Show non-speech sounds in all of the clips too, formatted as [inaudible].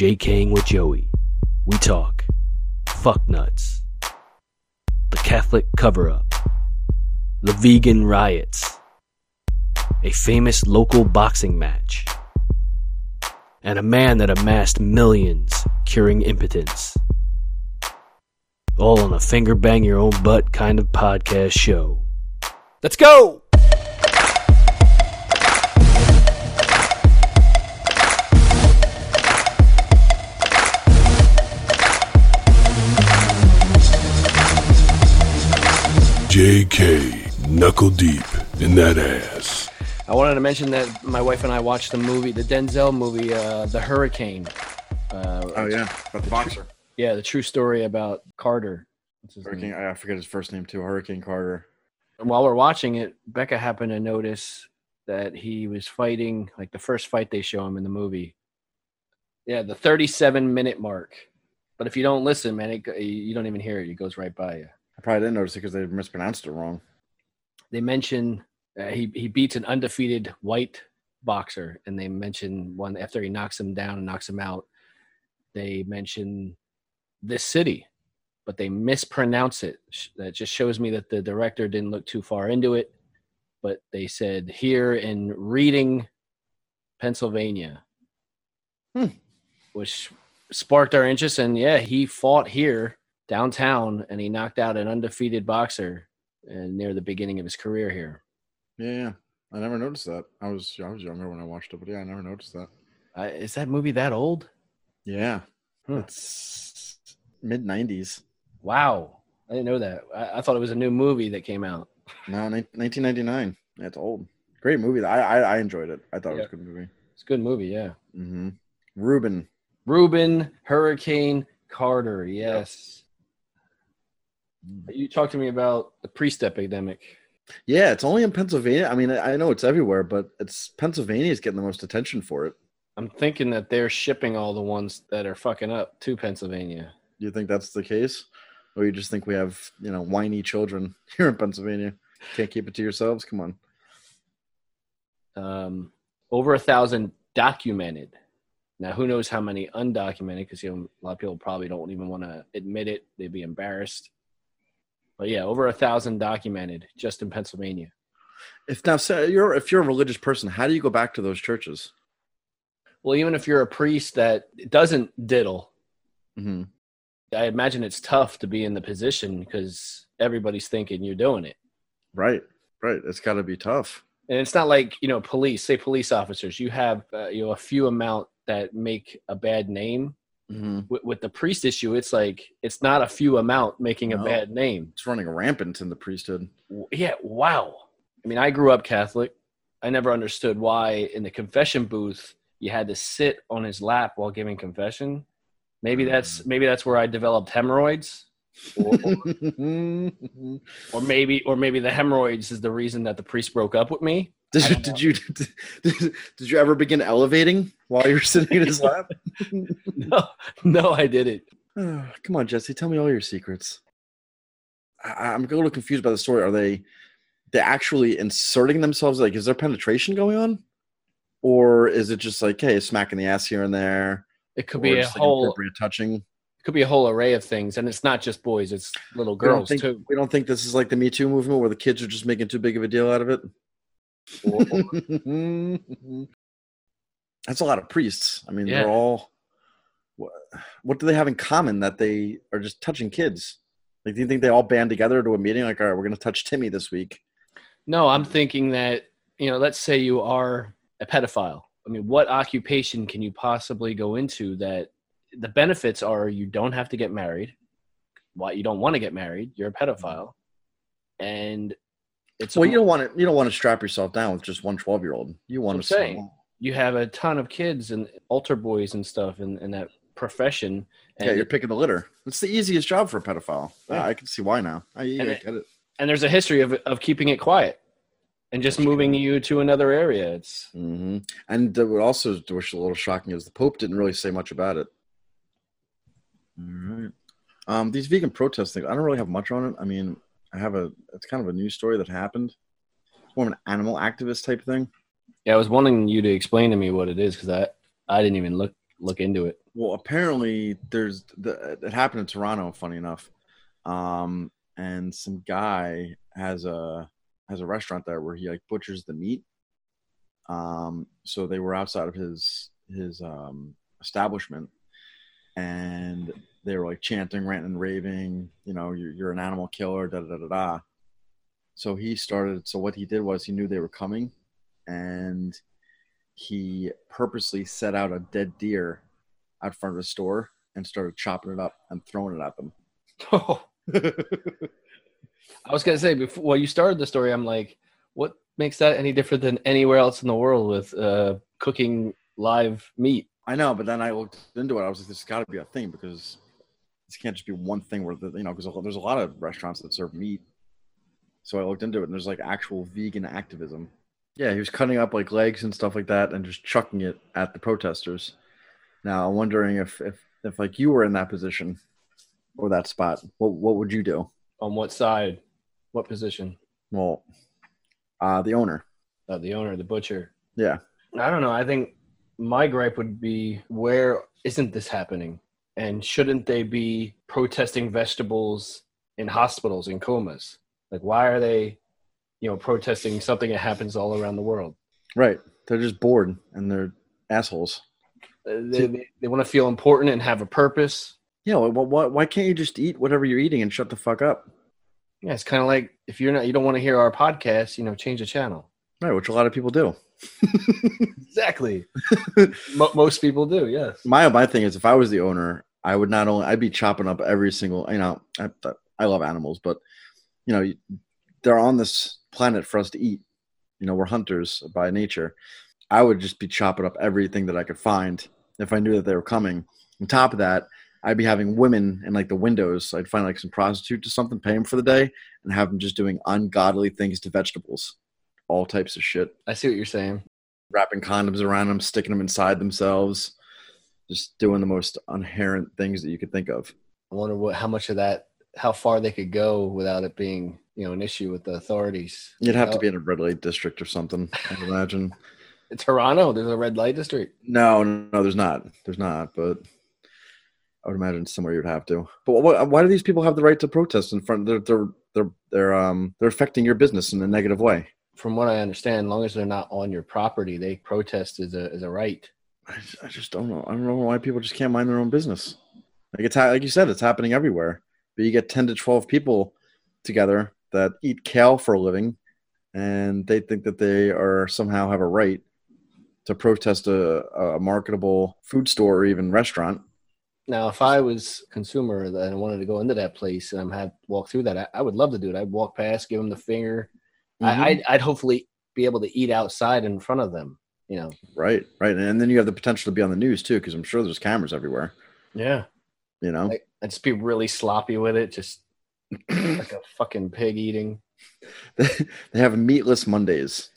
J Kang with Joey, we talk fuck nuts, the Catholic cover up, the vegan riots, a famous local boxing match, and a man that amassed millions curing impotence. All on a finger bang your own butt kind of podcast show. Let's go! JK, knuckle deep in that ass. I wanted to mention that my wife and I watched the movie, the Denzel movie, uh, The Hurricane. Uh, Oh yeah, about the boxer. yeah, the true story about Carter. What's his Hurricane. name? I forget his first name too. Hurricane Carter. And while we're watching it, Becca happened to notice that he was fighting, like the first fight they show him in the movie. Yeah, the 37 minute mark. But if you don't listen, man, it, you don't even hear it. It goes right by you. I probably didn't notice it because they mispronounced it wrong. They mention uh, he he beats an undefeated white boxer, and they mention one after he knocks him down and knocks him out. They mention this city, but they mispronounce it. That just shows me that the director didn't look too far into it. But they said here in Reading, Pennsylvania, Hmm. which sparked our interest. And yeah, he fought here downtown, and he knocked out an undefeated boxer uh, near the beginning of his career here. Yeah, yeah. I never noticed that. I was I was younger when I watched it, but yeah, I never noticed that. Uh, is that movie that old? Yeah, Hmm. it's mid '90s. Wow, I didn't know that. I, I thought it was a new movie that came out. No, nin- 1999. Yeah, it's old. Great movie. I I, I enjoyed it. I thought it was a good movie. It's a good movie, yeah. Mm-hmm. Rubin. Rubin Hurricane Carter, yes. You talked to me about the priest epidemic. Yeah, it's only in Pennsylvania. I mean, I know it's everywhere, but it's Pennsylvania is getting the most attention for it. I'm thinking that they're shipping all the ones that are fucking up to Pennsylvania. Do you think that's the case? Or you just think we have, you know, whiny children [laughs] here in Pennsylvania? Can't keep it to yourselves? Come on. Um, over a thousand documented. Now, who knows how many undocumented? Because you know, a lot of people probably don't even want to admit it; they'd be embarrassed. But yeah, over a thousand documented just in Pennsylvania. If now say you're if you're a religious person, how do you go back to those churches? Well, even if you're a priest that doesn't diddle, Mm-hmm. I imagine it's tough to be in the position because everybody's thinking you're doing it. Right, right. It's got to be tough. And it's not like you know, police. Say police officers, you have uh, you know a few amount that make a bad name. Mm-hmm. With, with the priest issue, it's like it's not a few amount making a bad name. It's running rampant in the priesthood. Yeah, wow. I mean, I grew up Catholic. I never understood why in the confession booth you had to sit on his lap while giving confession. Maybe that's maybe that's where I developed hemorrhoids, or, or, [laughs] or maybe or maybe the hemorrhoids is the reason that the priest broke up with me. Did you did you [laughs] did, did you ever begin elevating while you were sitting in his [laughs] lap? [laughs] No, no, I didn't. Oh, [sighs] come on, Jesse, tell me all your secrets. I, I'm a little confused by the story. Are they they actually inserting themselves? Like, is there penetration going on, or is it just like, hey, smacking the ass here and there, It could be a like, whole appropriate touching? it could be a whole array of things, and it's not just boys; it's little We girls think too. we don't think this is like the Me Too movement where the kids are just making too big of a deal out of it. That's a lot of priests. I mean, Yeah. they're all. What, what do they have in common that they are just touching kids? Like, do you think they all band together to a meeting? Like, all right, we're going to touch Timmy this week. No, I'm thinking that, you know, let's say you are a pedophile. I mean, what occupation can you possibly go into that the benefits are you don't have to get married? Why you don't want to get married? You're a pedophile. And it's Well, you don't want to. You don't want to strap yourself down with just one 12 year old. You want I'm to saying. you have a ton of kids and altar boys and stuff in, in that profession. And, Yeah, you're picking the litter. It's the easiest job for a pedophile. Yeah, Yeah. I can see why now. I, yeah, And I get it. and there's a history of, of keeping it quiet and just moving you to another area. It's hmm And what also is which is a little shocking is the Pope didn't really say much about it. All right. Um, these vegan protest things, I don't really have much on it. I mean, I have a, it's kind of a news story that happened. It's more of an animal activist type thing. Yeah, I was wanting you to explain to me what it is because I I didn't even look look into it. Well, apparently there's the it happened in Toronto. Funny enough, um, and some guy has a has a restaurant there where he like butchers the meat. Um, so they were outside of his his um establishment, and they were like chanting, ranting, raving. You know, you're, you're an animal killer. Da da da da. So he started. So what he did was he knew they were coming, and he purposely set out a dead deer out front of the store and started chopping it up and throwing it at them. Oh, [laughs] I was gonna say before well, you started the story. I'm like, what makes that any different than anywhere else in the world with uh, cooking live meat? I know, but then I looked into it. I was like, "This got to be a thing because this can't just be one thing where the, you know because there's a lot of restaurants that serve meat." So I looked into it, and there's like actual vegan activism. Yeah, he was cutting up like legs and stuff like that, and just chucking it at the protesters. Now I'm wondering if if if like you were in that position or that spot, what what would you do? On what side? What position? Well, uh, the owner. Uh, the owner, the butcher. Yeah. I don't know. I think my gripe would be where isn't this happening? And shouldn't they be protesting vegetables in hospitals in comas? Like, why are they, you know, protesting something that happens all around the world? Right. They're just bored and they're assholes. Uh, They, they, they want to feel important and have a purpose. Yeah. Why, why, why can't you just eat whatever you're eating and shut the fuck up? Yeah, it's kind of like if you're not, you don't want to hear our podcast, you know, change the channel. Right. Which a lot of people do. [laughs] Exactly. [laughs] Mo- most people do. Yes. my my thing is if I was the owner, I would not only I'd be chopping up every single you know I, I love animals, but you know they're on this planet for us to eat. You know we're hunters by nature. I would just be chopping up everything that I could find if I knew that they were coming. On top of that, I'd be having women in like the windows. I'd find like some prostitute or something, pay them for the day, and have them just doing ungodly things to vegetables, all types of shit I see what you're saying. wrapping condoms around them, sticking them inside themselves, just doing the most inherent things that you could think of. I wonder what how much of that how far they could go without it being you know an issue with the authorities. You'd have to Oh, be in a red light district or something, I'd imagine. [laughs] in Toronto. There's a red light district. No, no, there's not. There's not, but I would imagine somewhere you'd have to. But what, why do these people have the right to protest in front? They're they're they're they're um they're affecting your business in a negative way. From what I understand, as long as they're not on your property, they protest is a is a right. I just, I just don't know. I don't know why people just can't mind their own business. Like it's like you said, it's happening everywhere. But you get ten to twelve people together that eat kale for a living, and they think that they are somehow have a right to protest a, a marketable food store or even restaurant. Now, if I was consumer and wanted to go into that place and I'm had walk through that, I, I would love to do it. I'd walk past, give them the finger. Mhm. I, I'd, I'd hopefully be able to eat outside in front of them. You know. right, right, and then you have the potential to be on the news too, because I'm sure there's cameras everywhere. Yeah. You know, Like, I'd just be really sloppy with it, just [clears throat] like a fucking pig eating. [laughs] they have meatless Mondays.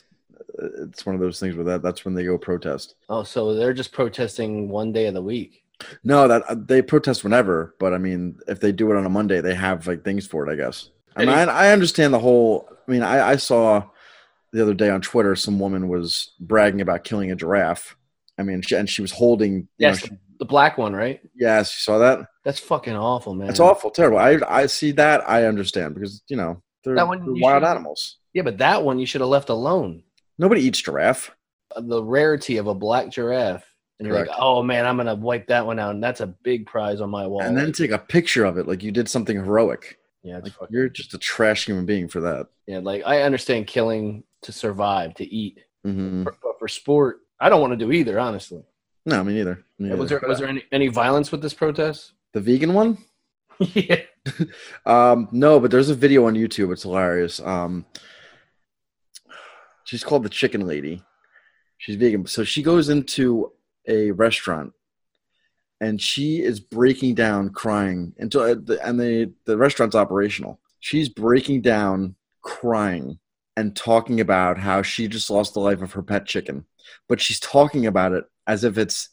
Uh, It's one of those things where that that's when they go protest. Oh, so they're just protesting one day of the week. No, that uh, they protest whenever, but I mean, if they do it on a Monday, they have like things for it, I guess. I mean, I, I understand the whole. I mean, I, I saw the other day on Twitter some woman was bragging about killing a giraffe. I mean, she, and she was holding. you know, Yes, she- the black one, right? yes, you saw that. That's fucking awful, man. It's awful, terrible. I I see that. I understand because you know they're, That one they're wild animals. Yeah, but that one you should have left alone. Nobody eats giraffe. Uh, the rarity of a black giraffe, and you're like, oh man, I'm gonna wipe that one out, and that's a big prize on my wall. And then take a picture of it like you did something heroic. yeah, Like you're just a trash human being for that. yeah, like I understand killing to survive, to eat, hmm but but for sport, I don't want to do either. Honestly, No, me neither. Me was there was there any, any violence with this protest? the vegan one? [laughs] yeah, [laughs] Um, no, but there's a video on YouTube. It's hilarious. Um, she's called the Chicken Lady. She's vegan, so she goes into a restaurant, and she is breaking down, crying until uh, the, and the the restaurant's operational. She's breaking down, crying, and talking about how she just lost the life of her pet chicken, but she's talking about it as if it's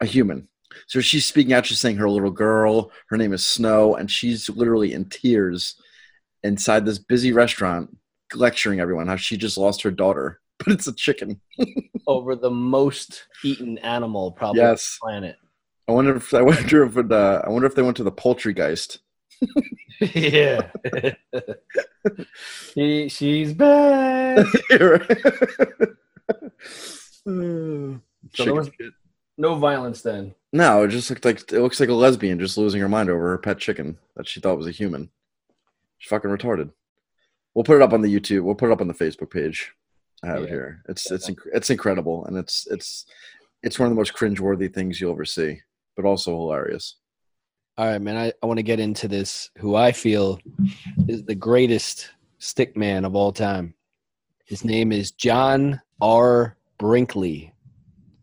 a human. So she's speaking out. She's saying her little girl, her name is Snow, and she's literally in tears inside this busy restaurant, lecturing everyone how she just lost her daughter [laughs] but it's a chicken. [laughs] over the most eaten animal probably Yes. on the planet. I wonder if I wonder if it, uh, I wonder if they went to the poultrygeist. Yeah. [laughs] he, she's back. [laughs] [sighs] So there was no violence then. No, it just looked like it looks like a lesbian just losing her mind over her pet chicken that she thought was a human. She's fucking retarded. We'll put it up on the YouTube. We'll put it up on the Facebook page. I have it here. It's it's inc- it's incredible, and it's it's it's one of the most cringeworthy things you'll ever see, but also hilarious. All right, man. I, I want to get into this. Who I feel is the greatest stick man of all time. His name is John R. Brinkley.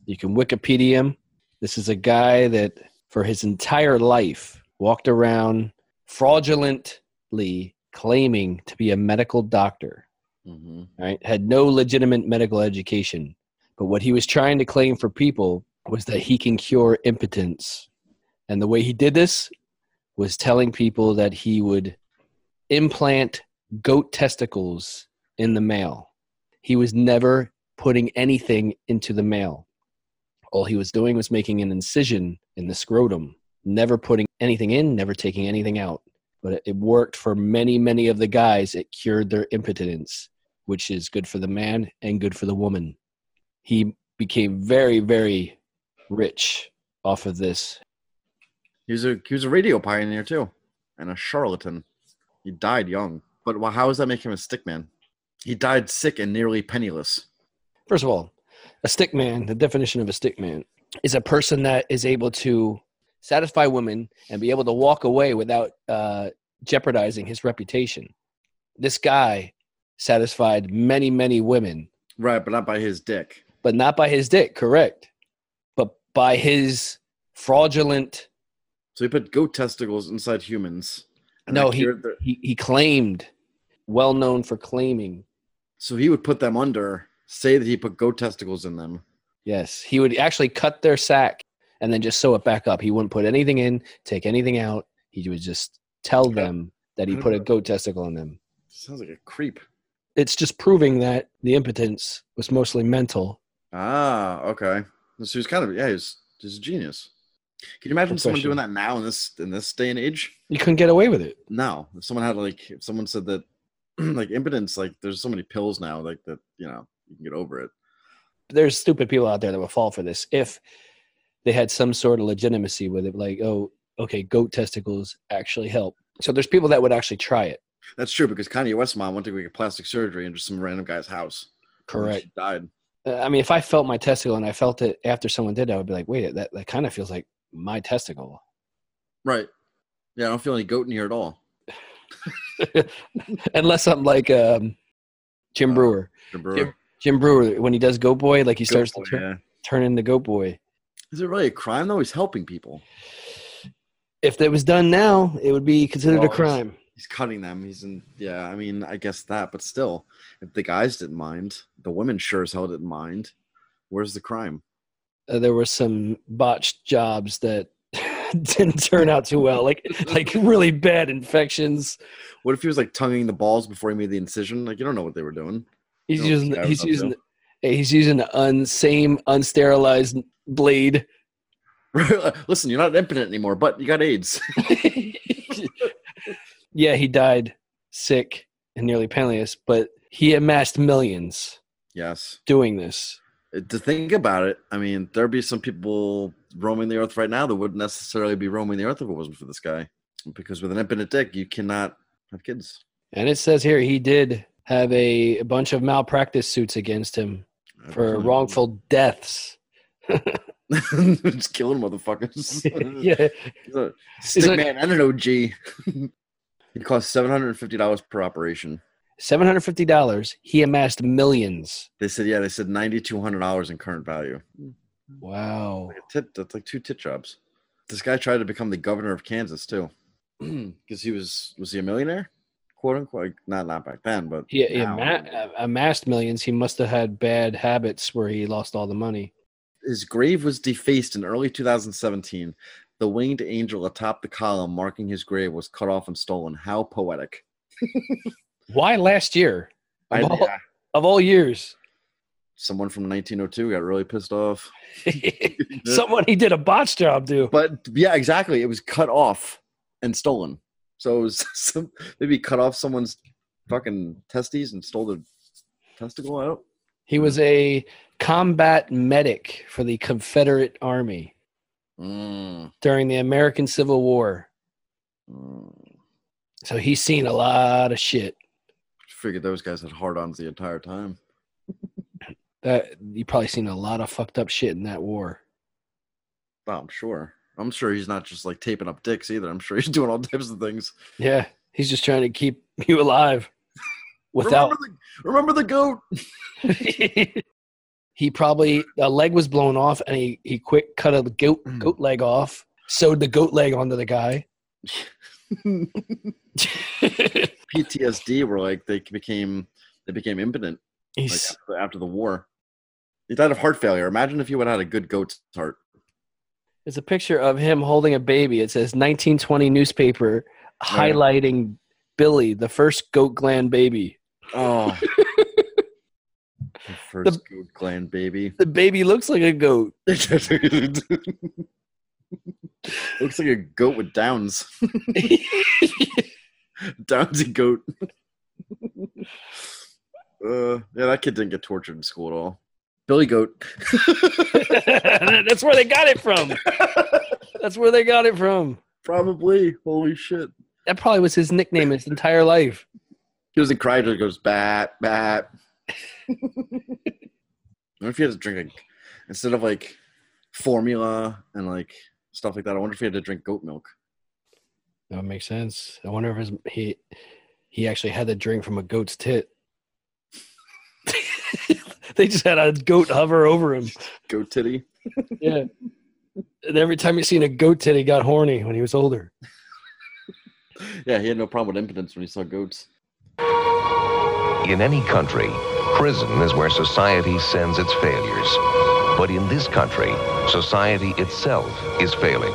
You can Wikipedia him. This is a guy that, for his entire life, walked around fraudulently claiming to be a medical doctor. Mm-hmm. Right? Had no legitimate medical education. But what he was trying to claim for people was that he can cure impotence. And the way he did this was telling people that he would implant goat testicles in the male. He was never putting anything into the male. All he was doing was making an incision in the scrotum, never putting anything in, never taking anything out. But it- worked for many, many of the guys. It cured their impotence, which is good for the man and good for the woman. He became very, very rich off of this. He was a he was a radio pioneer too, and a charlatan. He died young, but how does that make him a stick man? He died sick and nearly penniless. First of all, a stick man, the definition of a stick man, is a person that is able to satisfy women and be able to walk away without uh, jeopardizing his reputation. This guy satisfied many, many women, Right, but not by his dick. but not by his dick, correct? But by his fraudulent. So he put goat testicles inside humans. No, he- their- He, he claimed, well known for claiming. so he would put them under, say that he put goat testicles in them. Yes, he would actually cut their sack and then just sew it back up. He wouldn't put anything in, take anything out. He would just tell them that he put a goat testicle in them. Sounds like a creep. It's just proving that the impotence was mostly mental. Ah, okay. So he's kind of yeah, he's he's a genius. Can you imagine someone doing that now in this in this day and age? You couldn't get away with it. No. If someone had like if someone said that [clears throat] like impotence, like there's so many pills now, like that, you know, you can get over it. There's stupid people out there that would fall for this if they had some sort of legitimacy with it, like, oh, okay, goat testicles actually help. So there's people that would actually try it. That's true because Kanye West's mom went to get plastic surgery in just some random guy's house. Correct. She died. Uh, I mean, if I felt my testicle and I felt it after someone did, I would be like, wait, that, that kind of feels like my testicle. Right. Yeah, I don't feel any goat in here at all. [laughs] Unless I'm like um, Jim Uh, Breuer. The brewer. Jim- Jim Breuer, when he does Goat Boy, like he Goat starts boy, to turn, yeah. turn into Goat Boy. Is it really a crime though? He's helping people. If that was done now, it would be considered Well, a crime. He's cutting them. He's in. Yeah, I mean, I guess that, but still, if the guys didn't mind, the women sure as hell didn't mind. Where's the crime? Uh, there were some botched jobs that [laughs] didn't turn out too well, like [laughs] like really bad infections. What if he was like tonguing the balls before he made the incision? Like you don't know what they were doing. He's know using guy he's using to. he's using the un, same unsterilized blade. [laughs] Listen, you're not impotent anymore, but you got AIDS. yeah, he died sick and nearly penniless, but he amassed millions yes. doing this. To think about it, I mean, there'd be some people roaming the earth right now that wouldn't necessarily be roaming the earth if it wasn't for this guy. Because with an impotent dick, you cannot have kids. And it says here he did have a, a bunch of malpractice suits against him for wrongful deaths. [laughs] Just killing motherfuckers. [laughs] yeah, stick like- man and an OG. [laughs] he cost seven hundred and fifty dollars per operation. Seven hundred fifty dollars. He amassed millions. They said, yeah, they said ninety two hundred dollars in current value. Wow. Like tit, that's like two tit jobs. This guy tried to become the governor of Kansas too, [clears throat] because he was was he a millionaire, quote unquote? Not not back then, but He, he ama- amassed millions. He must have had bad habits where he lost all the money. his grave was defaced in early 2017. The winged angel atop the column marking his grave was cut off and stolen. How poetic! [laughs] Why last year? Of, I- all, yeah. of all years. someone from 1902 got really pissed off. [laughs] Someone he did a botch job, dude. But yeah, exactly. It was cut off and stolen. So it was [laughs] some, maybe cut off someone's fucking testes and stole the testicle out. He was a combat medic for the Confederate Army Mm, during the American Civil War. mm. So he's seen a lot of shit. Figured those guys had hard-ons the entire time. [laughs] That you probably seen a lot of fucked up shit in that war. Oh, I'm sure. I'm sure he's not just like taping up dicks either. I'm sure he's [laughs] doing all types of things. Yeah, he's just trying to keep [laughs] you alive without. remember the, remember the goat. he probably a leg was blown off, and he he quick cut a goat Mm. goat leg off, sewed the goat leg onto the guy. PTSD were like they became they became impotent like after, after the war. He died of heart failure. Imagine if you would have had a good goat's heart. It's a picture of him holding a baby. It says 1920 newspaper highlighting Billy, the first goat gland baby. Oh. [laughs] The first goat gland baby. The baby looks like a goat. [laughs] Looks like a goat with downs. [laughs] [laughs] Downsy goat. [laughs] uh, yeah, that kid didn't get tortured in school at all. Billy Goat. [laughs] That's where they got it from. That's where they got it from. Probably. Holy shit. That probably was his nickname his entire life. He doesn't cry till he goes bat bat. I wonder if he had to drink like instead of like formula and like stuff like that? I wonder if he had to drink goat milk. That makes sense. I wonder if his, he he actually had the drink from a goat's tit. [laughs] they just had a goat hover over him. Goat titty. Yeah. And every time he seen a goat titty, got horny when he was older. Yeah, he had no problem with impotence when he saw goats. In any country, prison is where society sends its failures. But in this country, society itself is failing.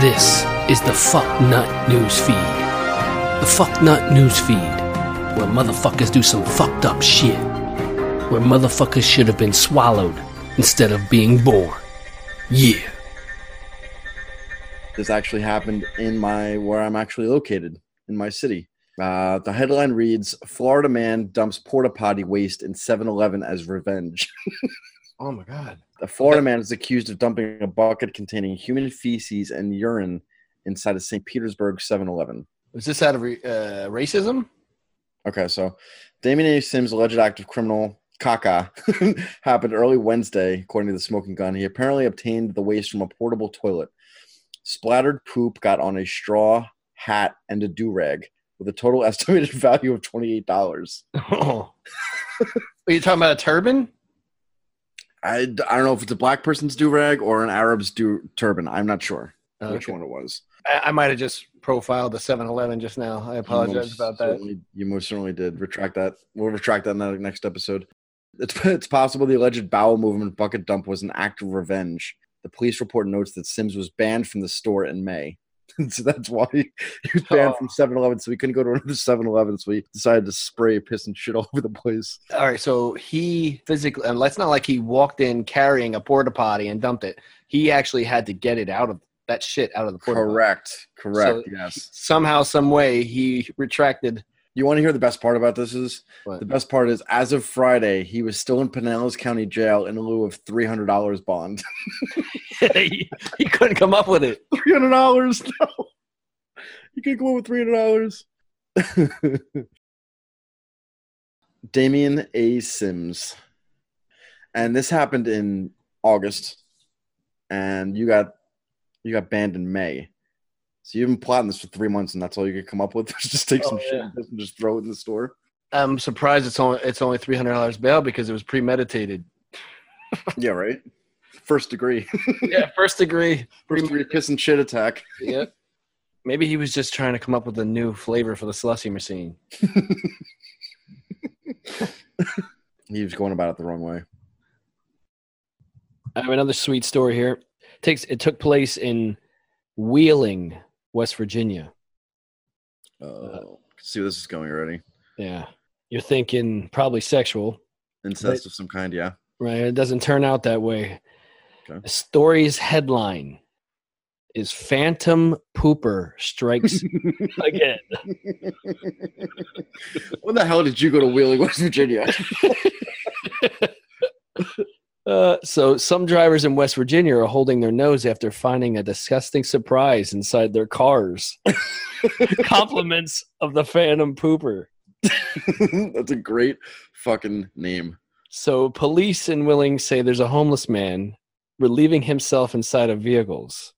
This is the Fuck Nut News Feed. The Fuck Nut News Feed, where motherfuckers do some fucked up shit. Where motherfuckers should have been swallowed instead of being born. Yeah. This actually happened in my where I'm actually located in my city. Uh, the headline reads: Florida man dumps porta potty waste in 7-Eleven as revenge. [laughs] Oh my god. A Florida man is accused of dumping a bucket containing human feces and urine inside a St. Petersburg 7-Eleven. Was this out of re- uh, racism? Okay, so Damien A. Sims' alleged act of criminal caca [laughs] happened early Wednesday, according to the smoking gun. He apparently obtained the waste from a portable toilet. Splattered poop got on a straw, hat, and a do rag with a total [laughs] estimated value of $28. Oh. [laughs] Are you talking about a turban? I, I don't know if it's a black person's do rag or an Arab's do turban. I'm not sure Oh, which one it was. I, I might have just profiled the 7-Eleven just now. I apologize about that. You most certainly did. Retract that. We'll retract that in the next episode. It's, [laughs] it's possible the alleged bowel movement bucket dump was an act of revenge. The police report notes that Sims was banned from the store in May. [laughs] so that's why he, was banned Oh. from 7 Eleven. So he couldn't go to another [laughs] 7 Eleven. So he decided to spray piss and shit [laughs] all over the place. All right, so he physically, and it's not like he walked in carrying a porta potty and dumped it. He actually had to get it out of that shit out of the porta potty. Correct. Correct. So- yes. Somehow, some way, he retracted. You want to hear the best part about this is What? the best part is as of Friday, he was still in Pinellas County Jail in lieu of $300 bond. [laughs] he, he couldn't come up with it. three hundred dollars. No, you can't go in with three hundred dollars. [laughs] Damien A. Sims, and this happened in August, and you got you got banned in May. So you've been plotting this for three months, and that's all you could come up with? [laughs] just take oh, some Oh, shit and just throw it in the store. I'm surprised it's only it's only three hundred dollars bail because it was premeditated. [laughs] Yeah, right. First degree, [laughs] yeah, first degree. first degree piss and shit attack. Yep. Maybe he was just trying to come up with a new flavor for the slushy machine. He was going about it the wrong way. I have another sweet story here. takes it took place in Wheeling, West Virginia. Uh, oh, see where this is going already. Yeah. You're thinking probably sexual, Incest of some kind, yeah. right? It doesn't turn out that way. Okay. The story's headline is Phantom Pooper Strikes [laughs] Again. when the hell did you go to Wheeling, West Virginia? [laughs] Uh, so some drivers in West Virginia are holding their nose after finding a disgusting surprise inside their cars. [laughs] Compliments of the Phantom Pooper. [laughs] That's a great fucking name. So police in Wheeling say there's a homeless man relieving himself inside of vehicles.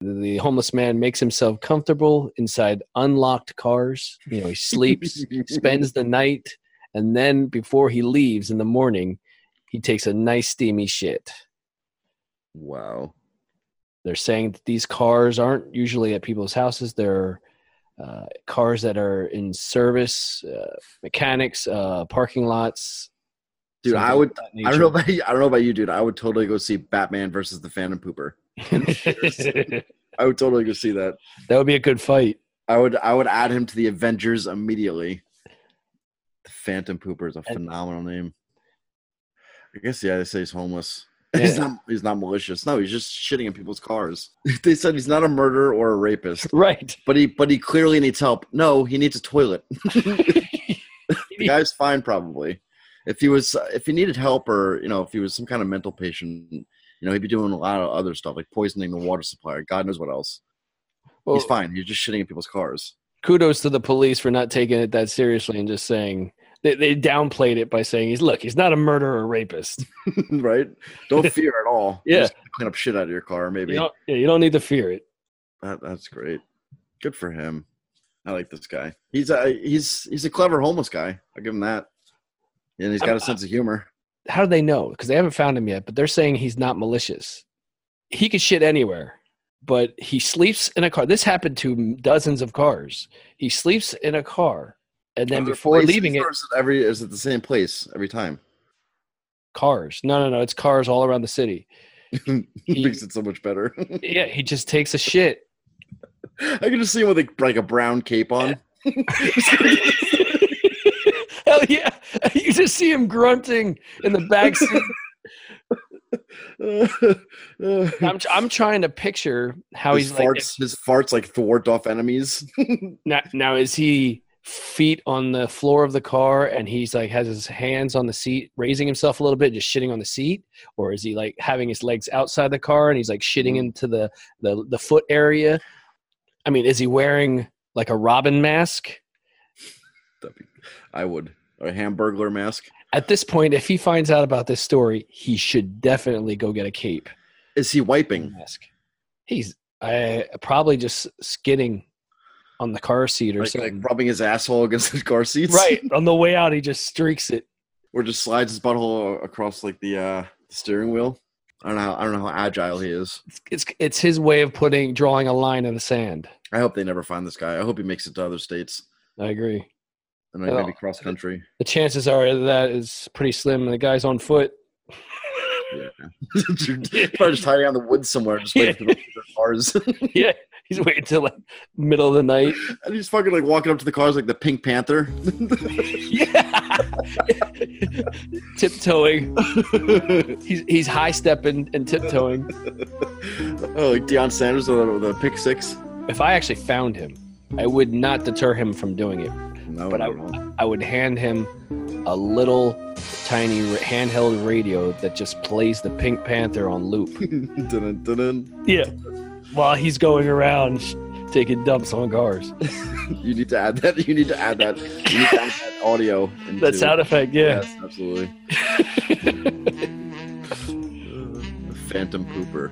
The homeless man makes himself comfortable inside unlocked cars. You know, he sleeps, [laughs] spends the night, and then before he leaves in the morning, he takes a nice steamy shit. Wow. They're saying that these cars aren't usually at people's houses. They're uh, cars that are in service, uh, mechanics, uh, parking lots. Dude, I would I don't know about you, I don't know about you, dude. I would totally go see Batman versus the Phantom Pooper. [laughs] I would totally go see that. that would be a good fight. I would I would add him to the Avengers immediately. The Phantom Pooper is a And- phenomenal name. I guess yeah, they say he's homeless. [laughs] He's not he's not malicious. No, he's just shitting in people's cars. [laughs] they said he's not a murderer or a rapist. [laughs] Right. But he but he clearly needs help. No, he needs a toilet. the guy's fine probably. If he was if he needed help or you know, if he was some kind of mental patient, you know, he'd be doing a lot of other stuff like poisoning the water supply God knows what else. Well, he's fine. He's just shitting in people's cars. kudos to the police for not taking it that seriously and just saying they, they downplayed it by saying he's look, he's not a murderer or rapist. [laughs] right? Don't [laughs] fear at all. Yeah. just clean up shit out of your car, maybe. You don't, yeah, you don't need to fear it. That, that's great. Good for him. I like this guy. He's a he's he's a clever homeless guy. I'll give him that. And he's got a sense of humor. How do they know? Because they haven't found him yet, but they're saying he's not malicious. He could shit anywhere, but he sleeps in a car. This happened to dozens of cars. He sleeps in a car, and then before places, leaving it, is it every is it the same place every time? cars. No, no, no. It's cars all around the city. [laughs] He, Makes it so much better. [laughs] Yeah, he just takes a shit. I can just see him with like, like a brown cape on. [laughs] Hell yeah! You just see him grunting in the back seat. I'm, I'm trying to picture how his he's like. farts, his farts like thwart off enemies. Now, now is he feet on the floor of the car and he's like has his hands on the seat, raising himself a little bit, just shitting on the seat, or is he like having his legs outside the car and he's like shitting Mhm. into the the, the foot area? I mean, is he wearing like a Robin mask? Be- I would. Or a hamburglar mask. At this point, if he finds out about this story, he should definitely go get a cape Is he wiping? mask. He's I probably just skidding on the car seat or Like, like rubbing his asshole against the car seats? right [laughs] on the way out, he just streaks it. or just slides his butthole across like the uh steering wheel. I don't know. How, I don't know how agile he is. It's it's his way of putting drawing a line in the sand. I hope they never find this guy. I hope he makes it to other states I agree. and like, Well, maybe cross country. The chances are that is pretty slim. The guy's on foot. Yeah, [laughs] probably just hiding out in the woods somewhere, just waiting for the [laughs] cars. yeah, he's waiting till like middle of the night. [laughs] and he's fucking like walking up to the cars like the Pink Panther. [laughs] [laughs] yeah, tiptoeing. He's he's high stepping and tiptoeing. oh, like Deion Sanders with the, the pick six. If I actually found him, I would not deter him from doing it. No, But I, no. I would hand him a little tiny handheld radio that just plays the Pink Panther on loop. Dun, dun, dun. Yeah. While he's going around taking dumps on cars. [laughs] You need to add that. You need to add that. You need to add that audio. Into, That sound effect, yeah. Yes, absolutely. [laughs] Phantom Pooper.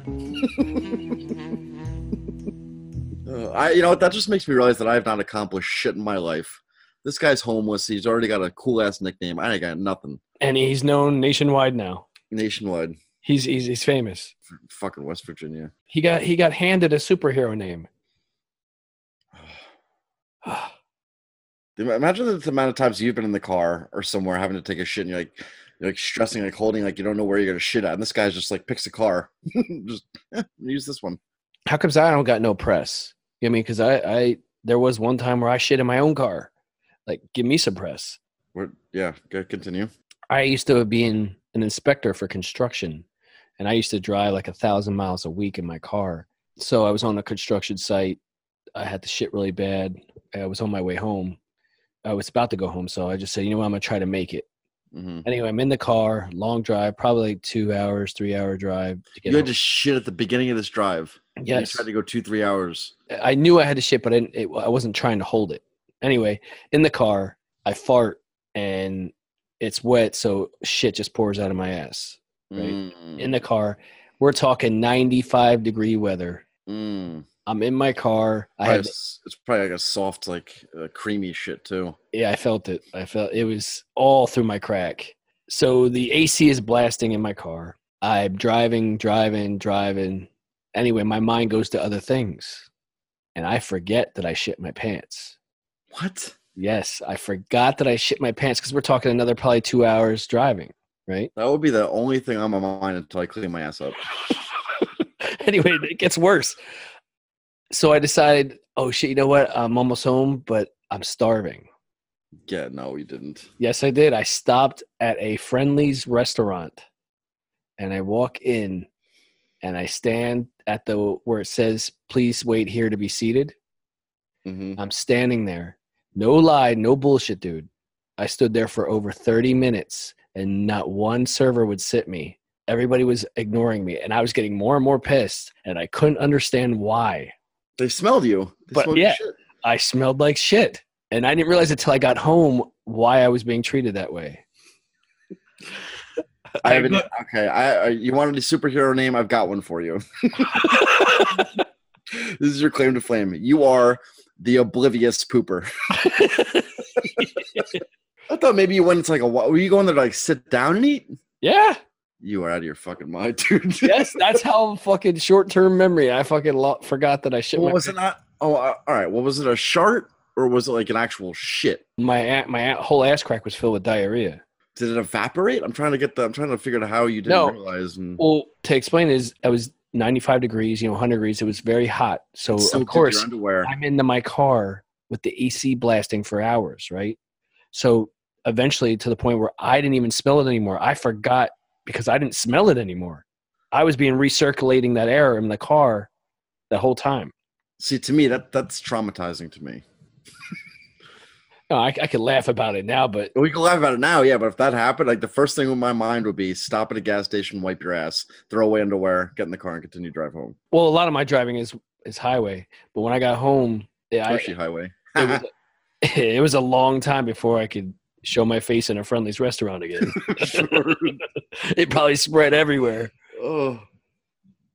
Uh, I, you know, that just makes me realize that I have not accomplished shit in my life. This guy's homeless. He's already got a cool ass nickname. I ain't got nothing And he's known nationwide now. nationwide. He's he's, he's famous. Fucking West Virginia. He got he got handed a superhero name. [sighs] Imagine the amount of times you've been in the car or somewhere having to take a shit, and you're like, you're like stressing, like holding, like you don't know where you're gonna shit at, and this guy's just like picks a car, [laughs] just eh, use this one. How comes I don't got no press? You know what I mean? Because I, I there was one time where I shit in my own car. Like, give me some press. We're, yeah, go continue. I used to be in, an inspector for construction, and I used to drive like a thousand miles a week in my car. So I was on a construction site. I had the shit really bad. I was on my way home. I was about to go home, so I just said, you know what, I'm gonna try to make it. hmm Anyway, I'm in the car, long drive, probably like two hours, three hour drive to get You had home. to shit at the beginning of this drive. Yes. You tried to go two, three hours. I knew I had to shit, but I, didn't, it, I wasn't trying to hold it. Anyway, in the car, I fart and it's wet, so shit just pours out of my ass. Right. Mm, In the car, we're talking 95 degree weather. mm. I'm in my car. I had, s- it's probably like a soft, like uh, creamy shit too. yeah, I felt it. I felt it was all through my crack. So the AC is blasting in my car. I'm driving, driving, driving. Anyway, my mind goes to other things, and I forget that I shit my pants. What? Yes, I forgot that I shit my pants because we're talking another probably two hours driving, right? That would be the only thing on my mind until I clean my ass up. [laughs] anyway, it gets worse. So I decided, oh shit, you know what? I'm almost home, but I'm starving. Yeah, no, you didn't. Yes, I did. I stopped at a Friendly's restaurant and I walk in and I stand at the where it says, please wait here to be seated. hmm I'm standing there. No lie, no bullshit, dude. I stood there for over 30 minutes and not one server would sit me. Everybody was ignoring me and I was getting more and more pissed and I couldn't understand why. They smelled you. They But, smelled yeah. shit. I smelled like shit. And I didn't realize until I got home why I was being treated that way. [laughs] I haven't. Okay, I, I you wanted a superhero name? I've got one for you. [laughs] this is your claim to fame. You are the oblivious pooper. [laughs] I thought maybe you went to like a. Were you going there to like sit down and eat? yeah. You are out of your fucking mind, [laughs] dude. Yes, that's how fucking short term memory. I fucking lo- forgot that I shit Well, was it not? Oh, uh, all right. Well, was it a shart or was it like an actual shit? my my whole ass crack was filled with diarrhea. Did it evaporate? I'm trying to get the. I'm trying to figure out how you didn't No. realize. And Well, to explain is I was 95 degrees, you know, 100 degrees. It was very hot. So soaked of course. I'm into my car with the AC blasting for hours, right? So eventually to the point where I didn't even smell it anymore. I forgot because I didn't smell it anymore. I was being recirculating that air in the car the whole time. See, to me, that that's traumatizing to me. No, I, I could laugh about it now, but We can laugh about it now, yeah. But if that happened, like the first thing in my mind would be stop at a gas station, wipe your ass, throw away underwear, get in the car, and continue to drive home. well, a lot of my driving is is highway. But when I got home, yeah, I, Highway. it, was, [laughs] it was a long time before I could show my face in a Friendly's restaurant again. [laughs] [laughs] It probably spread everywhere. oh.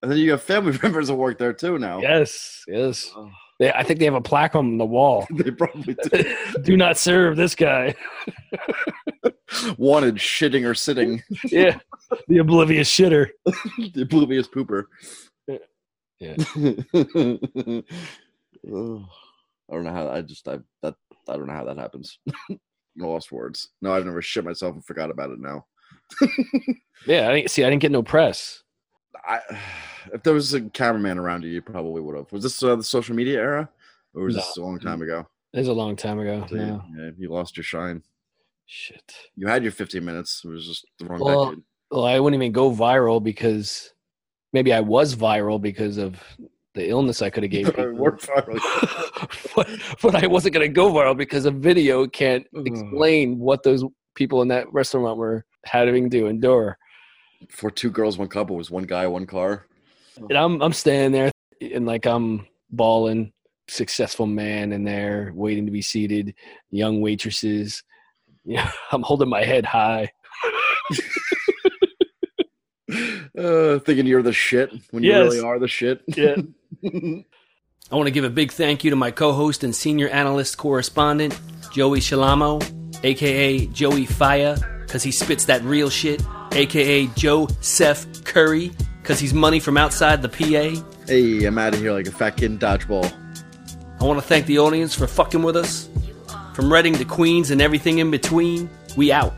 And then you have family [laughs] members that work there too now. Yes, yes. Oh, They, I think they have a plaque on the wall. they probably do. Do not serve this guy. Wanted shitting or sitting. Yeah, the oblivious shitter. the oblivious pooper. Yeah. Oh, I don't know how I just I that I don't know how that happens. Lost words. No, I've never shit myself and forgot about it now. [laughs] Yeah, I didn't see. I didn't get no press. I if there was a cameraman around you, you probably would have. Was this uh, the social media era, or was No. this a long time ago? It was a long time ago. So you, yeah, you lost your shine. Shit. You had your 15 minutes. It was just the wrong Well, decade. Well, I wouldn't even go viral because maybe I was viral because of the illness I could have gave [laughs] people. Work viral. [laughs] but, but I wasn't going to go viral because a video can't explain what those people in that restaurant were having to endure. For two girls, one couple was one guy, one car. And I'm I'm standing there and like I'm balling, successful man in there waiting to be seated, young waitresses. Yeah, [laughs] I'm holding my head high. Uh, thinking you're the shit when you really are the shit. Yeah. [laughs] I want to give a big thank you to my co-host and senior analyst correspondent, Joey Shalamo, aka Joey Fire, because he spits that real shit, aka Joe Seth Curry, because he's money from outside the PA. hey, I'm out of here like a fat kid in dodgeball. I want to thank the audience for fucking with us. From Reading to Queens and everything in between, we out.